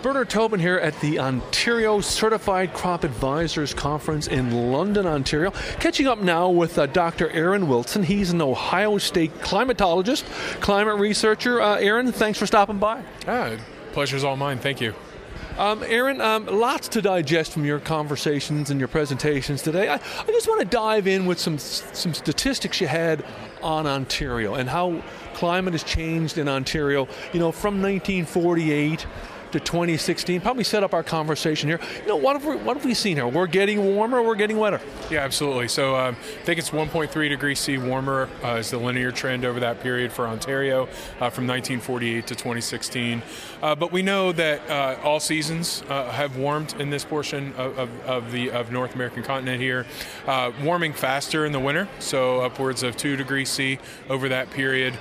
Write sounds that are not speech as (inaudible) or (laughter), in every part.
Bernard Tobin here at the Ontario Certified Crop Advisors Conference in London, Ontario. Catching up now with uh, Dr. Aaron Wilson. He's an Ohio State climatologist, climate researcher. Uh, Aaron, thanks for stopping by. Ah, pleasure's all mine. Thank you. Um, Aaron, um, lots to digest from your conversations and your presentations today. I, I just want to dive in with some some statistics you had on Ontario and how climate has changed in Ontario. You know, from 1948 to 2016. Probably set up our conversation here. You know, what have we, what have we seen here? We're getting warmer. We're getting wetter. Yeah, absolutely. So um, I think it's 1.3 degrees C warmer uh, is the linear trend over that period for Ontario uh, from 1948 to 2016. Uh, but we know that uh, all seasons uh, have warmed in this portion of, of, of, the of North American continent here, uh, warming faster in the winter, so upwards of two degrees C over that period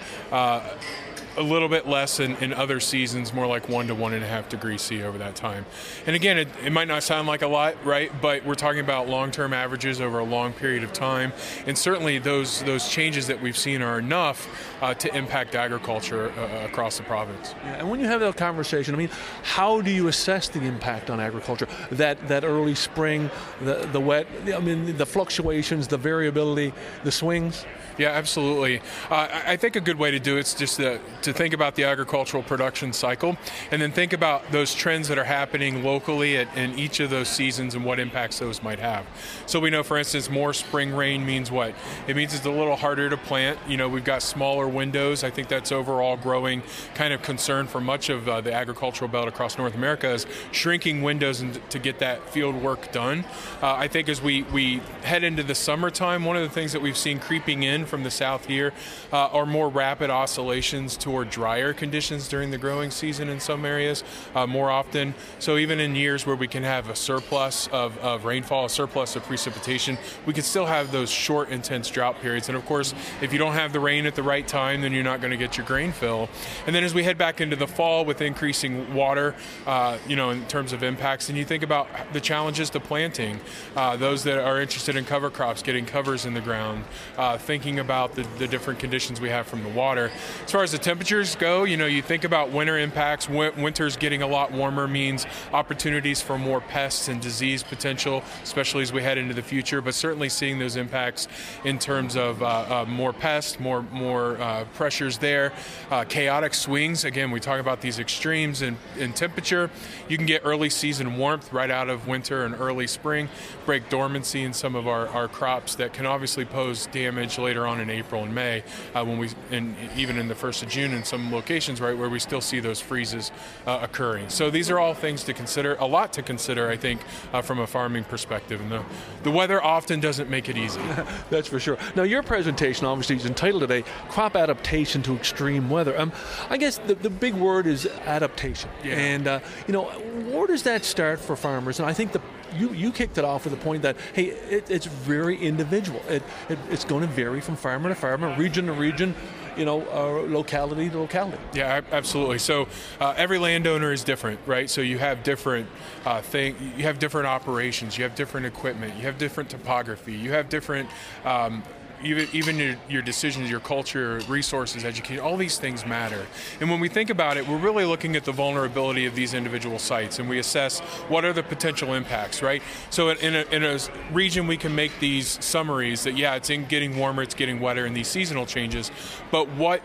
a little bit less in, in other seasons, more like one to one and a half degrees C over that time. And again, it, it might not sound like a lot, right? But we're talking about long-term averages over a long period of time, and certainly those those changes that we've seen are enough uh, to impact agriculture uh, across the province. Yeah, and when you have that conversation, I mean, how do you assess the impact on agriculture? That that early spring, the the wet, I mean, the fluctuations, the variability, the swings. Yeah, absolutely. Uh, I think a good way to do it is just to, to think about the agricultural production cycle and then think about those trends that are happening locally at, in each of those seasons and what impacts those might have. So we know, for instance, more spring rain means what? It means it's a little harder to plant. You know, we've got smaller windows. I think that's overall growing kind of concern for much of uh, the agricultural belt across North America is shrinking windows and to get that field work done. Uh, I think as we, we head into the summertime, one of the things that we've seen creeping in from the south here uh, are more rapid oscillations toward drier conditions during the growing season in some areas uh, more often. So even in years where we can have a surplus of, of rainfall, a surplus of precipitation, we can still have those short, intense drought periods. And of course, if you don't have the rain at the right time, then you're not going to get your grain fill. And then as we head back into the fall with increasing water, uh, you know, in terms of impacts, and you think about the challenges to planting, uh, those that are interested in cover crops, getting covers in the ground, uh, thinking about the, the different conditions we have from the water. As far as the temperatures go, you know, you think about winter impacts. Winter's getting a lot warmer means opportunities for more pests and disease potential, especially as we head into the future. But certainly seeing those impacts in terms of uh, uh, more pests, more more uh, pressures there, uh, chaotic swings. Again, we talk about these extremes in, in temperature. You can get early season warmth right out of winter and early spring, break dormancy in some of our, our crops that can obviously pose damage later on in April and May, uh, when we and even in the first of June in some locations, right, where we still see those freezes uh, occurring. So these are all things to consider, a lot to consider, I think, uh, from a farming perspective. And the, the weather often doesn't make it easy. (laughs) That's for sure. Now, your presentation obviously is entitled today "Crop Adaptation to Extreme Weather." Um, I guess the, the big word is adaptation, yeah. and uh, you know, where does that start for farmers? And I think the you, you kicked it off with the point that hey, it, it's very individual. It, it, it's going to vary from farmer to farmer, region to region, you know, uh, locality to locality. Yeah, absolutely. So uh, every landowner is different, right? So you have different uh, thing, you have different operations, you have different equipment, you have different topography, you have different um, even, even your, your decisions, your culture, resources, education, all these things matter. And when we think about it, we're really looking at the vulnerability of these individual sites and we assess what are the potential impacts, right? So in a, in a region, we can make these summaries that, yeah, it's in getting warmer, it's getting wetter, and these seasonal changes, but what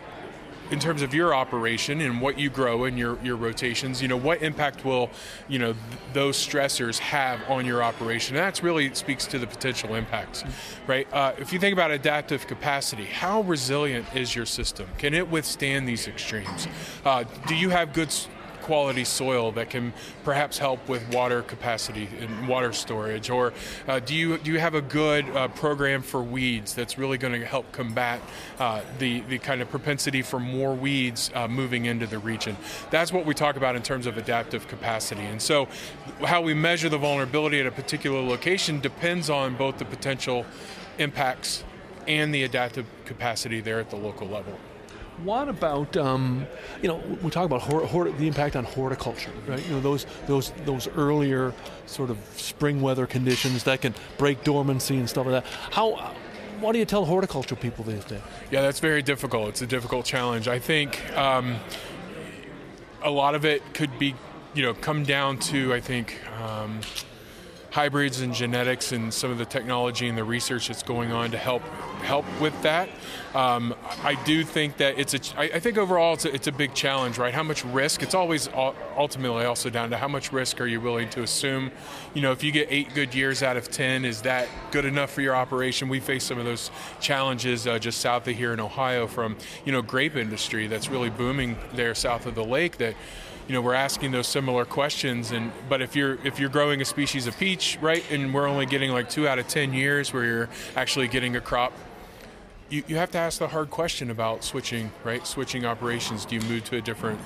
in terms of your operation and what you grow and your, your rotations, you know, what impact will, you know, th- those stressors have on your operation? And that's really speaks to the potential impacts, right? Uh, if you think about adaptive capacity, how resilient is your system? Can it withstand these extremes? Uh, do you have good quality soil that can perhaps help with water capacity and water storage? Or uh, do you do you have a good uh, program for weeds that's really going to help combat uh, the the kind of propensity for more weeds uh, moving into the region? That's what we talk about in terms of adaptive capacity. And so, how we measure the vulnerability at a particular location depends on both the potential impacts and the adaptive capacity there at the local level. What about um, you know we talk about hor- hor- the impact on horticulture, right? You know those those those earlier sort of spring weather conditions that can break dormancy and stuff like that. How what do you tell horticultural people these days? Yeah, that's very difficult. It's a difficult challenge. I think um, a lot of it could be you know, come down to I think. Um, hybrids and genetics and some of the technology and the research that's going on to help help with that. Um, I do think that it's a. I, I think overall it's a, it's a big challenge, right? How much risk? It's always ultimately also down to how much risk are you willing to assume. You know, if you get eight good years out of ten, is that good enough for your operation? We face some of those challenges uh, just south of here in Ohio from you know grape industry that's really booming there south of the lake that you know we're asking those similar questions. And but if you're if you're growing a species of peach right and we're only getting like two out of ten years where you're actually getting a crop you, you have to ask the hard question about switching right? Switching operations. Do you move to a different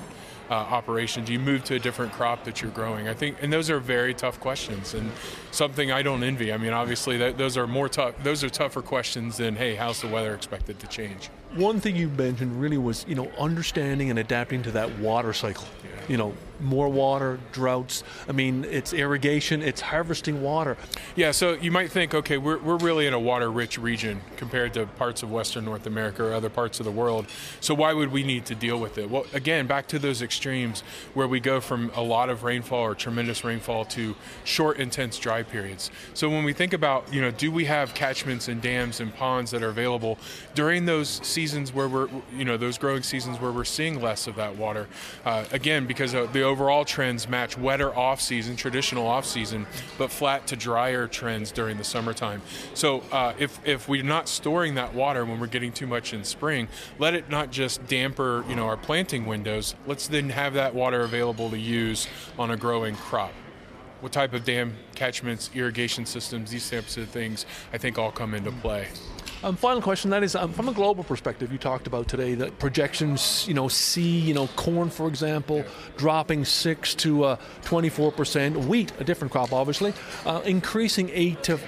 uh, operation? Do you move to a different crop that you're growing? I think, and those are very tough questions, and something I don't envy. I mean, obviously, that, those are more tough. Those are tougher questions than, hey, how's the weather expected to change? One thing you mentioned really was, you know, understanding and adapting to that water cycle. Yeah. You know, more water, droughts. I mean, it's irrigation, it's harvesting water. Yeah, so you might think, okay, we're, we're really in a water rich region compared to parts of Western North America or other parts of the world. So why would we need to deal with it? Well, again, back to those extremes where we go from a lot of rainfall or tremendous rainfall to short, intense dry periods. So when we think about, you know, do we have catchments and dams and ponds that are available during those seasons where we're, you know, those growing seasons where we're seeing less of that water? Uh, again, because the overall trends match wetter off season, traditional off season, but flat to drier trends during the summertime. So uh, if if we're not storing that water when we're getting too much in spring, let it not just damper you know our planting windows. Let's then have that water available to use on a growing crop what type of dam catchments, irrigation systems, these types of things, I think all come into play. Um, final question. That is, um, from a global perspective, you talked about today that projections, you know, see, you know, corn, for example, yeah. dropping six to uh, 24 percent. Wheat, a different crop, obviously, uh, increasing eight to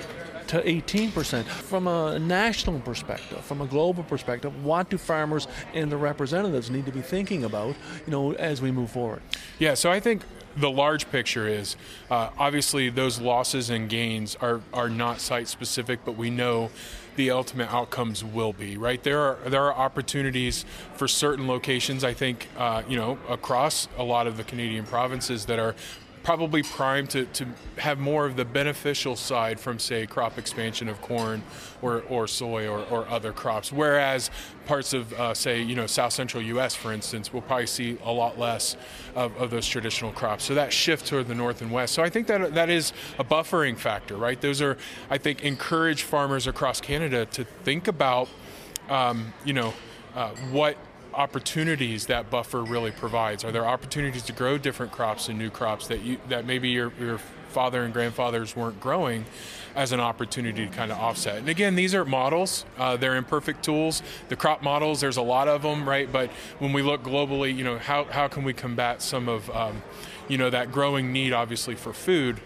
to 18%. From a national perspective, from a global perspective, what do farmers and the representatives need to be thinking about, you know, as we move forward? Yeah, so I think the large picture is uh, obviously those losses and gains are, are not site specific, but we know the ultimate outcomes will be right there are there are opportunities for certain locations I think uh, you know across a lot of the Canadian provinces that are probably primed to, to have more of the beneficial side from, say, crop expansion of corn or, or soy or, or other crops. Whereas parts of, uh, say, you know, south central U.S., for instance, will probably see a lot less of, of those traditional crops. So that shift toward the north and west. So I think that that is a buffering factor, right? Those are, I think, encourage farmers across Canada to think about, um, you know, uh, what opportunities that buffer really provides? Are there opportunities to grow different crops and new crops that you that maybe your your father and grandfathers weren't growing as an opportunity to kind of offset. And again, these are models. Uh, they're imperfect tools. The crop models, there's a lot of them, right? But when we look globally, you know, how, how can we combat some of, um, you know, that growing need, obviously, for food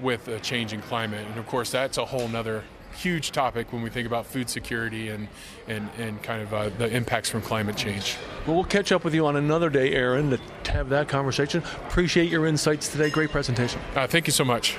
with a changing climate? And of course, that's a whole nother huge topic when we think about food security and, and, and kind of uh, the impacts from climate change. Well, we'll catch up with you on another day, Aaron, to have that conversation. Appreciate your insights today. Great presentation. Uh, thank you so much.